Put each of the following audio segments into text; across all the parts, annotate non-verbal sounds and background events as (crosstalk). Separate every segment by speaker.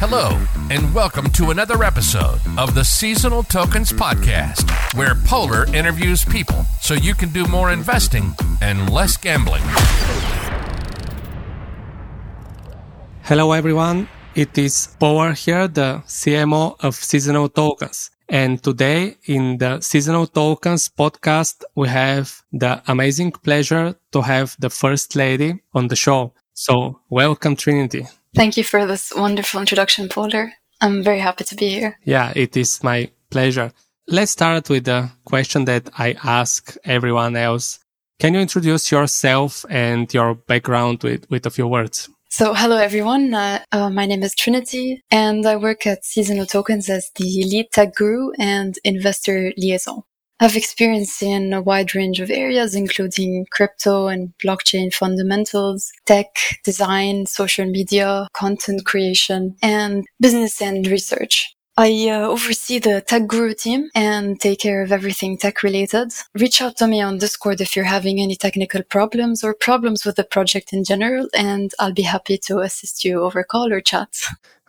Speaker 1: Hello, and welcome to another episode of the Seasonal Tokens Podcast, where Polar interviews people so you can do more investing and less gambling.
Speaker 2: Hello, everyone. It is Polar here, the CMO of Seasonal Tokens. And today in the Seasonal Tokens podcast, we have the amazing pleasure to have the First Lady on the show. So welcome, Trinity.
Speaker 3: Thank you for this wonderful introduction, Polar. I'm very happy to be here.
Speaker 2: Yeah, it is my pleasure. Let's start with the question that I ask everyone else. Can you introduce yourself and your background with, with a few words?
Speaker 3: So, hello everyone. Uh, uh, my name is Trinity, and I work at Seasonal Tokens as the lead tech guru and investor liaison. I've experience in a wide range of areas, including crypto and blockchain fundamentals, tech, design, social media, content creation, and business and research. I uh, oversee the Tech Guru team and take care of everything tech related. Reach out to me on Discord if you're having any technical problems or problems with the project in general, and I'll be happy to assist you over call or chat.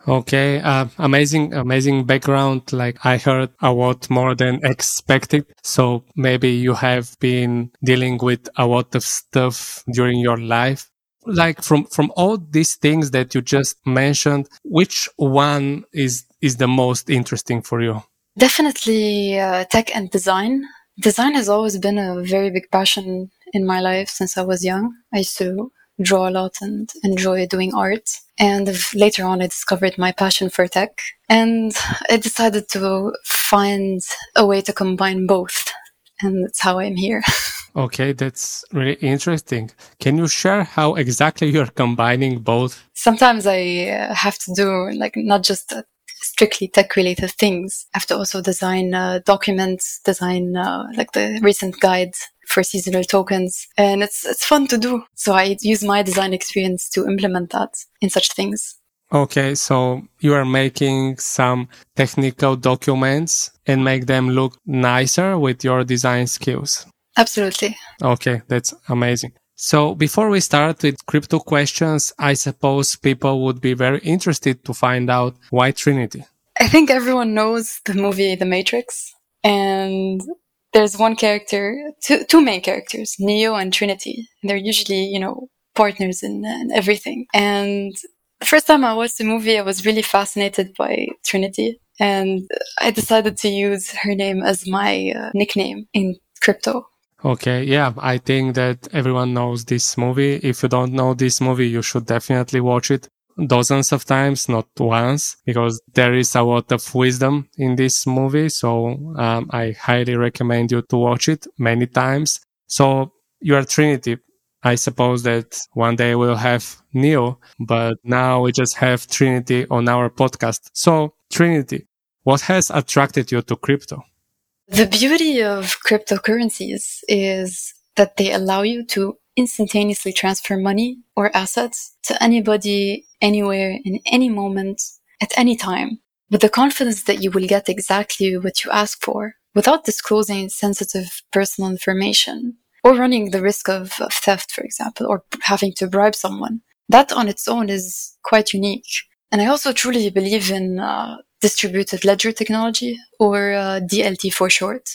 Speaker 2: Okay, uh, amazing, amazing background. Like I heard a lot more than expected. So maybe you have been dealing with a lot of stuff during your life. Like from, from all these things that you just mentioned, which one is, is the most interesting for you?
Speaker 3: Definitely uh, tech and design. Design has always been a very big passion in my life since I was young. I used to draw a lot and enjoy doing art. And later on, I discovered my passion for tech and I decided to find a way to combine both. And that's how I'm here. (laughs)
Speaker 2: Okay, that's really interesting. Can you share how exactly you're combining both?
Speaker 3: Sometimes I uh, have to do like not just uh, strictly tech related things. I have to also design uh, documents, design uh, like the recent guide for seasonal tokens. And it's, it's fun to do. So I use my design experience to implement that in such things.
Speaker 2: Okay, so you are making some technical documents and make them look nicer with your design skills.
Speaker 3: Absolutely.
Speaker 2: Okay, that's amazing. So before we start with crypto questions, I suppose people would be very interested to find out why Trinity.
Speaker 3: I think everyone knows the movie The Matrix and there's one character, two, two main characters, Neo and Trinity. They're usually, you know, partners in, in everything. And the first time I watched the movie, I was really fascinated by Trinity. And I decided to use her name as my uh, nickname in crypto.
Speaker 2: Okay, yeah, I think that everyone knows this movie. If you don't know this movie, you should definitely watch it dozens of times, not once, because there is a lot of wisdom in this movie. So um, I highly recommend you to watch it many times. So you are Trinity. I suppose that one day we'll have Neo, but now we just have Trinity on our podcast. So Trinity, what has attracted you to crypto?
Speaker 3: The beauty of cryptocurrencies is that they allow you to instantaneously transfer money or assets to anybody, anywhere, in any moment, at any time, with the confidence that you will get exactly what you ask for without disclosing sensitive personal information or running the risk of, of theft, for example, or having to bribe someone. That on its own is quite unique. And I also truly believe in uh, distributed ledger technology, or uh, DLT for short.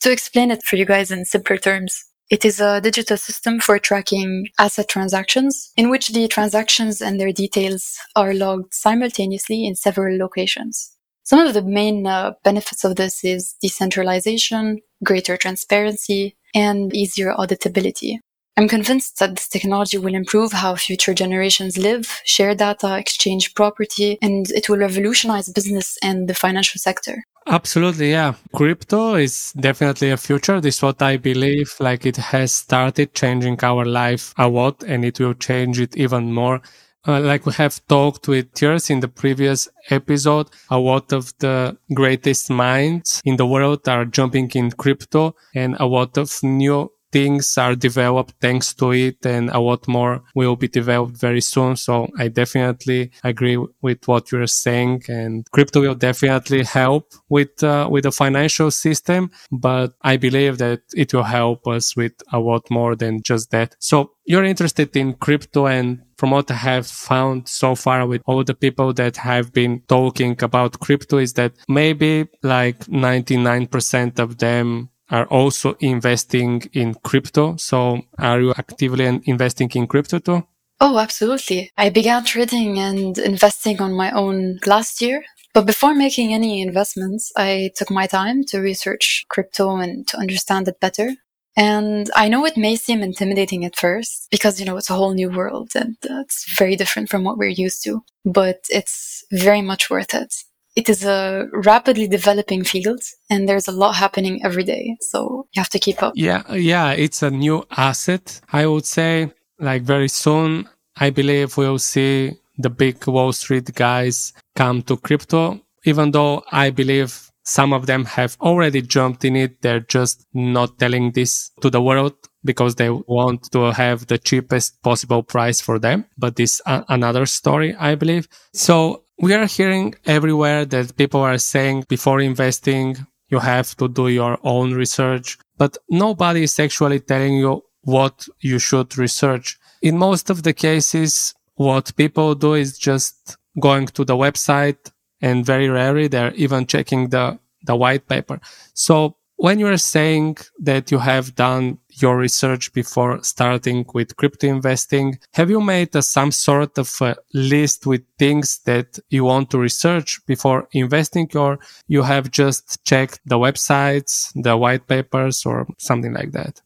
Speaker 3: To explain it for you guys in simpler terms, it is a digital system for tracking asset transactions in which the transactions and their details are logged simultaneously in several locations. Some of the main uh, benefits of this is decentralization, greater transparency, and easier auditability. I'm convinced that this technology will improve how future generations live, share data, exchange property, and it will revolutionize business and the financial sector.
Speaker 2: Absolutely, yeah. Crypto is definitely a future. This is what I believe. Like it has started changing our life a lot and it will change it even more. Uh, like we have talked with Tears in the previous episode, a lot of the greatest minds in the world are jumping in crypto and a lot of new things are developed thanks to it and a lot more will be developed very soon. So I definitely agree with what you're saying and crypto will definitely help with, uh, with the financial system, but I believe that it will help us with a lot more than just that. So you're interested in crypto and from what I have found so far with all the people that have been talking about crypto is that maybe like 99% of them are also investing in crypto. So are you actively investing in crypto too?
Speaker 3: Oh, absolutely. I began trading and investing on my own last year. But before making any investments, I took my time to research crypto and to understand it better. And I know it may seem intimidating at first because, you know, it's a whole new world and uh, it's very different from what we're used to, but it's very much worth it. It is a rapidly developing field and there's a lot happening every day. So you have to keep up.
Speaker 2: Yeah. Yeah. It's a new asset. I would say like very soon, I believe we'll see the big Wall Street guys come to crypto, even though I believe some of them have already jumped in it. They're just not telling this to the world because they want to have the cheapest possible price for them. But this uh, another story, I believe. So we are hearing everywhere that people are saying before investing, you have to do your own research, but nobody is actually telling you what you should research. In most of the cases, what people do is just going to the website and very rarely they're even checking the, the white paper. So when you're saying that you have done your research before starting with crypto investing, have you made a, some sort of a list with things that you want to research before investing or you have just checked the websites, the white papers or something like that?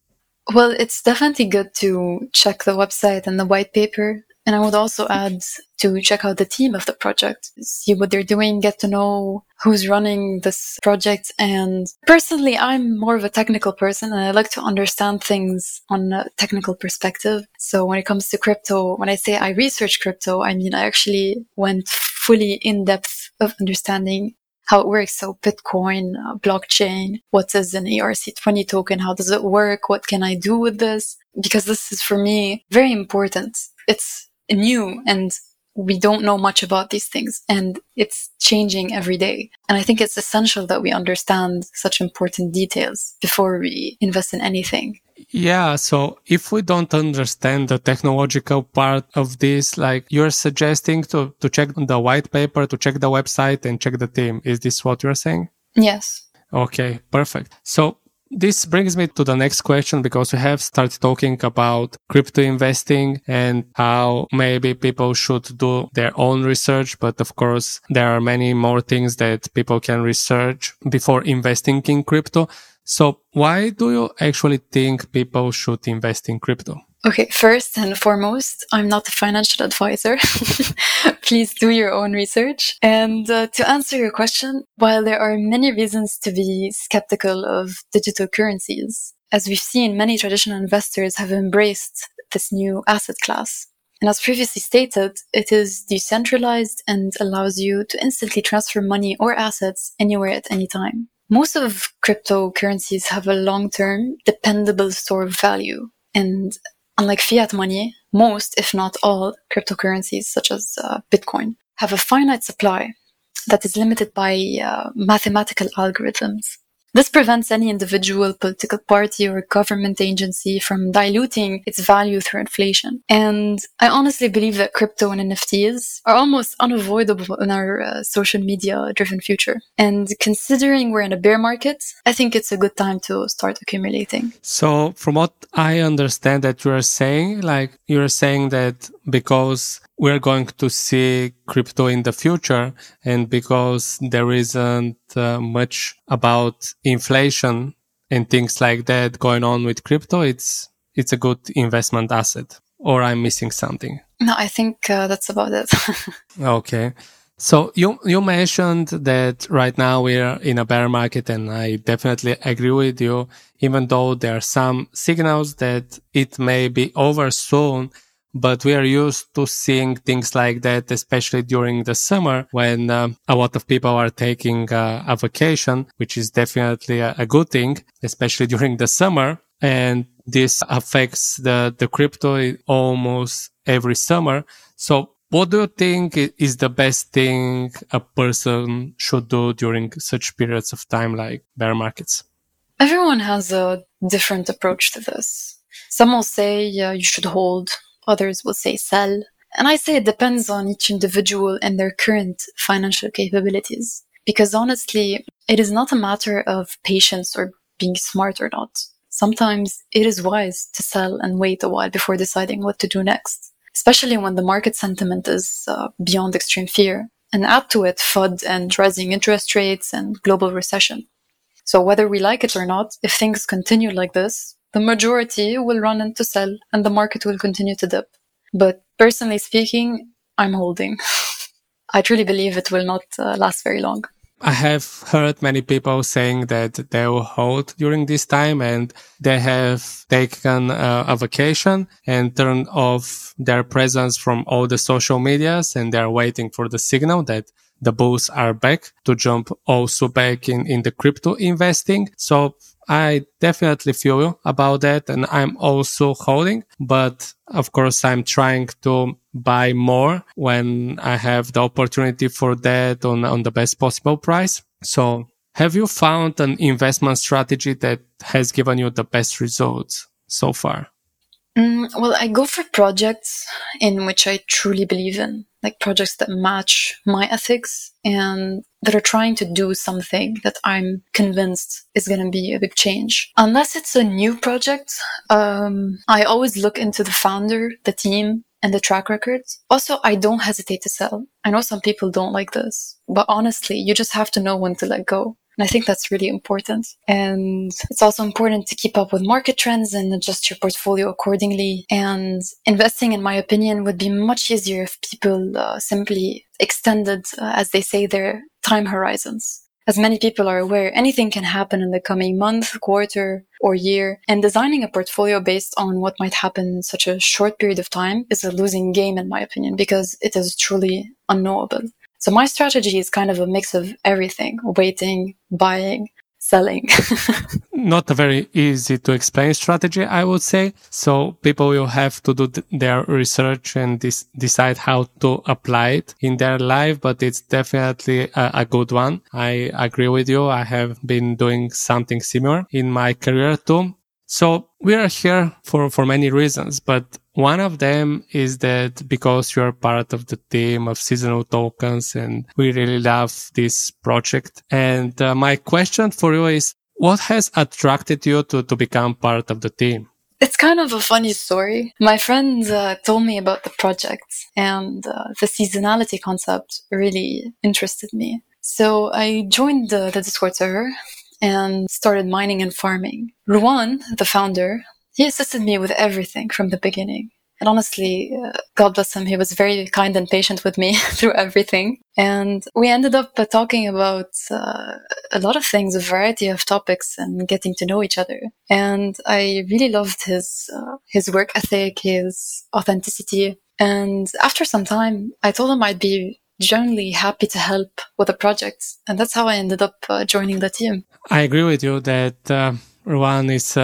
Speaker 3: Well, it's definitely good to check the website and the white paper and I would also add to check out the team of the project, see what they're doing, get to know who's running this project. And personally, I'm more of a technical person and I like to understand things on a technical perspective. So when it comes to crypto, when I say I research crypto, I mean, I actually went fully in depth of understanding how it works. So Bitcoin, uh, blockchain, what is an ERC20 token? How does it work? What can I do with this? Because this is for me very important. It's new and we don't know much about these things and it's changing every day. And I think it's essential that we understand such important details before we invest in anything.
Speaker 2: Yeah. So if we don't understand the technological part of this, like you're suggesting to, to check the white paper, to check the website and check the team. Is this what you're saying?
Speaker 3: Yes.
Speaker 2: Okay. Perfect. So this brings me to the next question because we have started talking about crypto investing and how maybe people should do their own research. But of course, there are many more things that people can research before investing in crypto. So why do you actually think people should invest in crypto?
Speaker 3: Okay, first and foremost, I'm not a financial advisor. (laughs) Please do your own research. And uh, to answer your question, while there are many reasons to be skeptical of digital currencies, as we've seen, many traditional investors have embraced this new asset class. And as previously stated, it is decentralized and allows you to instantly transfer money or assets anywhere at any time. Most of cryptocurrencies have a long-term, dependable store of value. And Unlike fiat money, most, if not all, cryptocurrencies, such as uh, Bitcoin, have a finite supply that is limited by uh, mathematical algorithms. This prevents any individual political party or government agency from diluting its value through inflation. And I honestly believe that crypto and NFTs are almost unavoidable in our uh, social media driven future. And considering we're in a bear market, I think it's a good time to start accumulating.
Speaker 2: So from what I understand that you are saying, like you're saying that because we're going to see crypto in the future and because there isn't uh, much about inflation and things like that going on with crypto it's it's a good investment asset or i'm missing something?
Speaker 3: No i think uh, that's about it. (laughs)
Speaker 2: Okay. So you you mentioned that right now we're in a bear market and I definitely agree with you even though there are some signals that it may be over soon but we are used to seeing things like that, especially during the summer when uh, a lot of people are taking uh, a vacation, which is definitely a, a, good thing, especially (laughs) during the summer. And this affects the, the crypto almost every summer. So what do you think is the best thing a person should do during such periods of time like bear markets?
Speaker 3: Everyone has a different approach to this. Some will say uh, you should hold Others will say sell. And I say it depends on each individual and their current financial capabilities. Because honestly, it is not a matter of patience or being smart or not. Sometimes it is wise to sell and wait a while before deciding what to do next, especially when the market sentiment is uh, beyond extreme fear. And add to it FUD and rising interest rates and global recession. So whether we like it or not, if things continue like this, the majority will run into sell and the market will continue to dip. But personally speaking, I'm holding. (laughs) I truly believe it will not uh, last very long.
Speaker 2: I have heard many people saying that they will hold during this time and they have taken uh, a vacation and turned off their presence from all the social medias and they're waiting for the signal that the bulls are back to jump also back in, in the crypto investing. So I definitely feel about that. And I'm also holding, but of course, I'm trying to buy more when I have the opportunity for that on, on the best possible price. So have you found an investment strategy that has given you the best results so far?
Speaker 3: Mm, well, I go for projects in which I truly believe in like projects that match my ethics and that are trying to do something that I'm convinced is going to be a big change. Unless it's a new project, um, I always look into the founder, the team, and the track record. Also, I don't hesitate to sell. I know some people don't like this, but honestly, you just have to know when to let go. And I think that's really important. And it's also important to keep up with market trends and adjust your portfolio accordingly. And investing, in my opinion, would be much easier if people uh, simply extended, uh, as they say, their time horizons. As many people are aware, anything can happen in the coming month, quarter, or year, and designing a portfolio based on what might happen in such a short period of time is a losing game, in my opinion, because it is truly unknowable. So my strategy is kind of a mix of everything, waiting, buying, selling. (laughs)
Speaker 2: Not a very easy to explain strategy, I would say. So people will have to do th- their research and dis- decide how to apply it in their life, but it's definitely a, a good one. I agree with you. I have been doing something similar in my career too. So we are here for, for many reasons, but one of them is that because you're part of the team of seasonal tokens and we really love this project. And uh, my question for you is, what has attracted you to, to become part of the team?
Speaker 3: It's kind of a funny story. My friend uh, told me about the project and uh, the seasonality concept really interested me. So I joined the, the Discord server and started mining and farming. Ruan, the founder, he assisted me with everything from the beginning. And honestly, uh, God bless him, he was very kind and patient with me (laughs) through everything. And we ended up uh, talking about uh, a lot of things, a variety of topics, and getting to know each other. And I really loved his uh, his work ethic, his authenticity. And after some time, I told him I'd be genuinely happy to help with the project. And that's how I ended up uh, joining the team.
Speaker 2: I agree with you that uh, Ruan is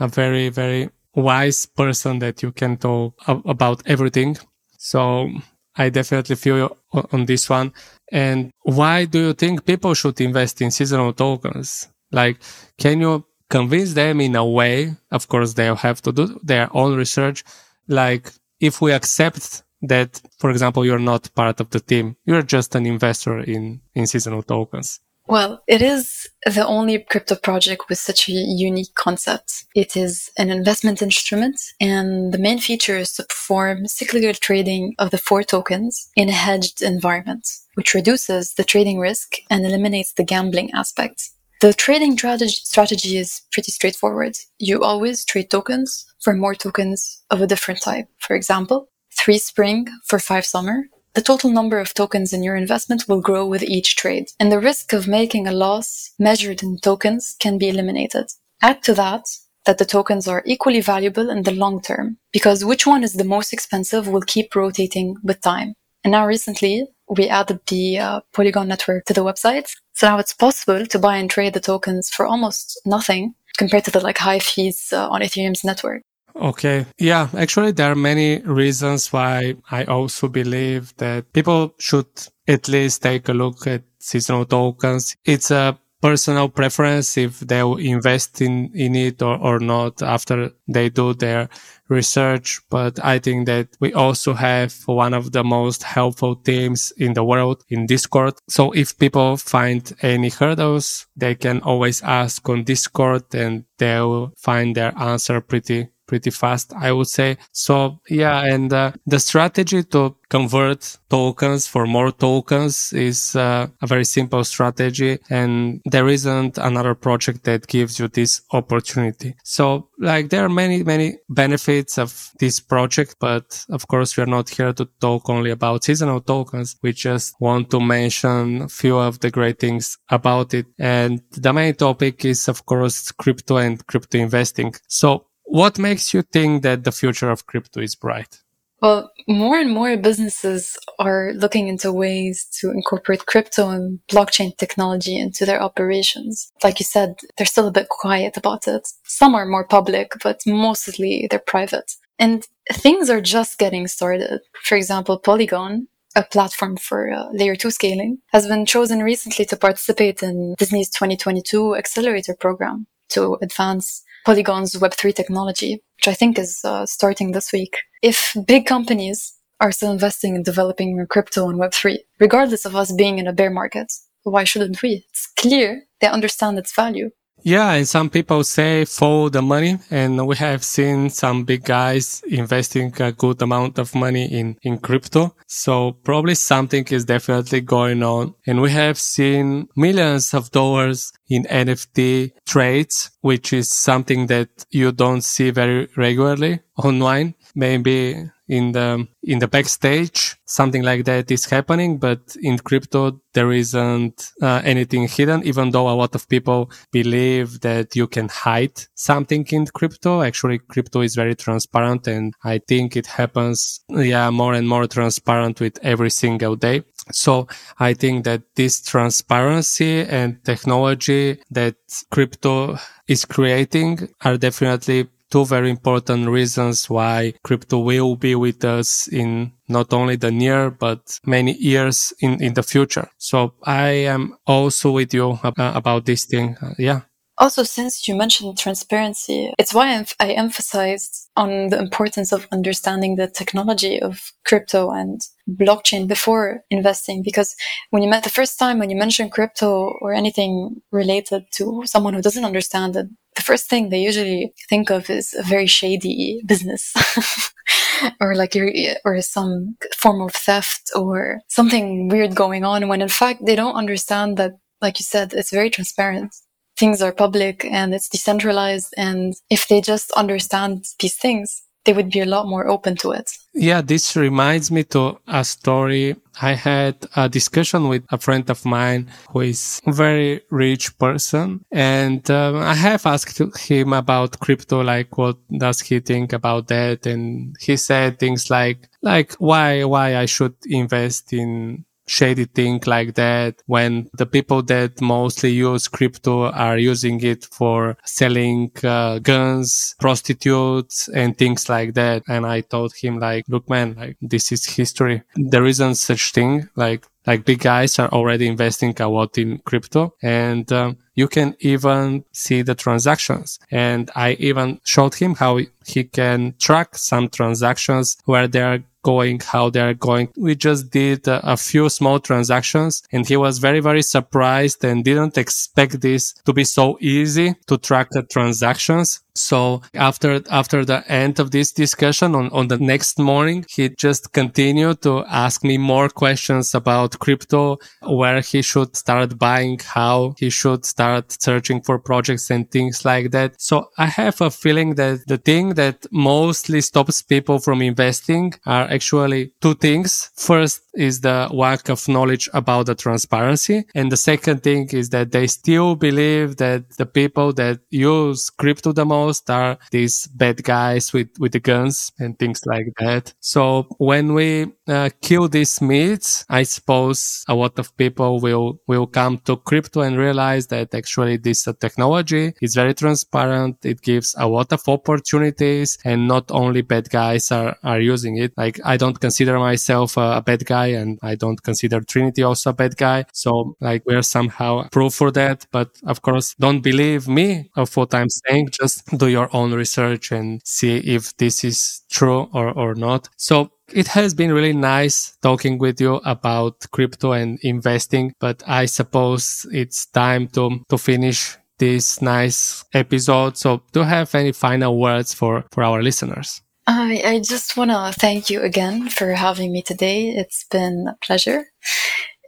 Speaker 2: a very, very wise person that you can talk about everything. So I definitely feel you on this one. And why do you think people should invest in seasonal tokens? Like, can you convince them in a way? Of course, they'll have to do their own research. Like, if we accept that, for example, you're not part of the team. You're just an investor in, in seasonal tokens.
Speaker 3: Well, it is the only crypto project with such a unique concept. It is an investment instrument, and the main feature is to perform cyclical trading of the four tokens in a hedged environment, which reduces the trading risk and eliminates the gambling aspect. The trading strategy is pretty straightforward. You always trade tokens for more tokens of a different type. For example, three spring for five summer, the total number of tokens in your investment will grow with each trade, and the risk of making a loss measured in tokens can be eliminated. Add to that that the tokens are equally valuable in the long term, because which one is the most expensive will keep rotating with time. And now recently, we added the uh, Polygon network to the website. So now it's possible to buy and trade the tokens for almost nothing compared to the like high fees uh, on Ethereum's network.
Speaker 2: Okay. Yeah. Actually, there are many reasons why I also believe that people should at least take a look at seasonal tokens. It's a personal preference if they will invest in, in it or, or not after they do their research. But I think that we also have one of the most helpful teams in the world in Discord. So if people find any hurdles, they can always ask on Discord and they'll find their answer pretty pretty fast, I would say. So yeah, and uh, the strategy to convert tokens for more tokens is uh, a very simple strategy and there isn't another project that gives you this opportunity. So like there are many, many benefits of this project, but of course we are not here to talk only about seasonal tokens. We just want to mention a few of the great things about it. And the main topic is of course crypto and crypto investing. So what makes you think that the future of crypto is bright?
Speaker 3: Well, more and more businesses are looking into ways to incorporate crypto and blockchain technology into their operations. Like you said, they're still a bit quiet about it. Some are more public, but mostly they're private. And things are just getting started. For example, Polygon, a platform for uh, layer 2 scaling, has been chosen recently to participate in Disney's 2022 accelerator program to advance Polygon's Web3 technology, which I think is uh, starting this week. If big companies are still investing in developing crypto and Web3, regardless of us being in a bear market, why shouldn't we? It's clear they understand its value.
Speaker 2: Yeah, and some people say follow the money, and we have seen some big guys investing a good amount of money in, in crypto. So probably something is definitely going on. And we have seen millions of dollars in NFT trades, which is something that you don't see very regularly online. Maybe in the in the backstage something like that is happening but in crypto there isn't uh, anything hidden even though a lot of people believe that you can hide something in crypto. Actually crypto is very transparent and i think it happens yeah more and more transparent with every single day. So I think that this transparency and technology that crypto is creating are definitely two very important reasons why crypto will be with us in not only the near, but many years in, in the future. So I am also with you about this thing. Uh, yeah.
Speaker 3: Also, since you mentioned transparency, it's why I emphasized on the importance of understanding the technology of crypto and blockchain before investing. Because when you met the first time, when you mention crypto or anything related to someone who doesn't understand it, the first thing they usually think of is a very shady business. (laughs) or like or some form of theft or something weird going on when in fact they don't understand that like you said it's very transparent things are public and it's decentralized. And if they just understand these things, they would be a lot more open to it.
Speaker 2: Yeah, this reminds me to a story. I had a discussion with a friend of mine who is a very rich person. And um, I have asked him about crypto, like what does he think about that? And he said things like, like why, why I should invest in shady thing like that when the people that mostly use crypto are using it for selling uh, guns, prostitutes and things like that. And I told him like, look, man, like this is history. There isn't such thing like like big guys are already investing a lot in crypto and um, you can even see the transactions. And I even showed him how he can track some transactions where they are going, how they're going. We just did a few small transactions and he was very, very surprised and didn't expect this to be so easy to track the transactions. So after, after the end of this discussion on, on the next morning, he just continued to ask me more questions about crypto, where he should start buying, how he should start searching for projects and things like that. So I have a feeling that the thing that mostly stops people from investing are actually two things. First is the lack of knowledge about the transparency. And the second thing is that they still believe that the people that use crypto the most are these bad guys with, with the guns and things like that. So when we uh, kill these myths, I suppose a lot of people will will come to crypto and realize that actually this uh, technology is very transparent. It gives a lot of opportunities, and not only bad guys are are using it. Like I don't consider myself a, a bad guy, and I don't consider Trinity also a bad guy. So like we're somehow proof for that. But of course, don't believe me of what I'm saying. Just do your own research and see if this is true or or not. So it has been really nice talking with you about crypto and investing, but I suppose it's time to, to finish this nice episode. So do you have any final words for, for our listeners?
Speaker 3: I, I just want to thank you again for having me today. It's been a pleasure.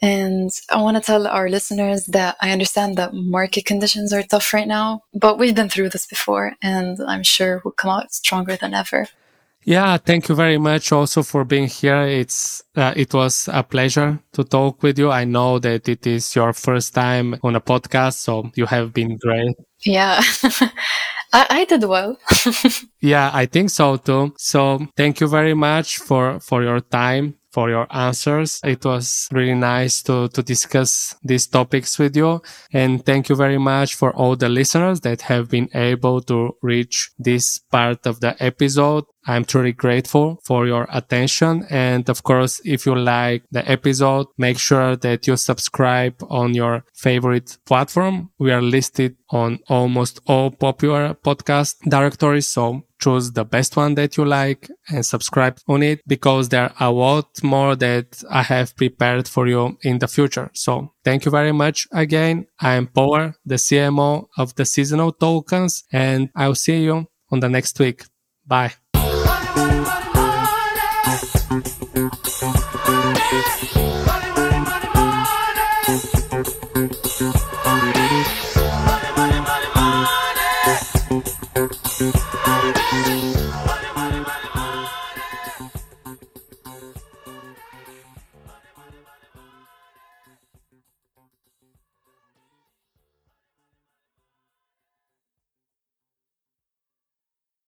Speaker 3: And I want to tell our listeners that I understand that market conditions are tough right now, but we've been through this before and I'm sure we'll come out stronger than ever.
Speaker 2: Yeah, thank you very much also for being here. It's uh, it was a pleasure to talk with you. I know that it is your first time on a podcast, so you have been great.
Speaker 3: Yeah. (laughs) I, I did well. (laughs)
Speaker 2: yeah, I think so too. So thank you very much for, for your time for your answers. It was really nice to, to discuss these topics with you. And thank you very much for all the listeners that have been able to reach this part of the episode. I'm truly grateful for your attention. And of course, if you like the episode, make sure that you subscribe on your favorite platform. We are listed on almost all popular podcast directories. So choose the best one that you like and subscribe on it because there are a lot more that I have prepared for you in the future. So thank you very much again. I am Polar, the CMO of the seasonal tokens and I'll see you on the next week. Bye. Yeah.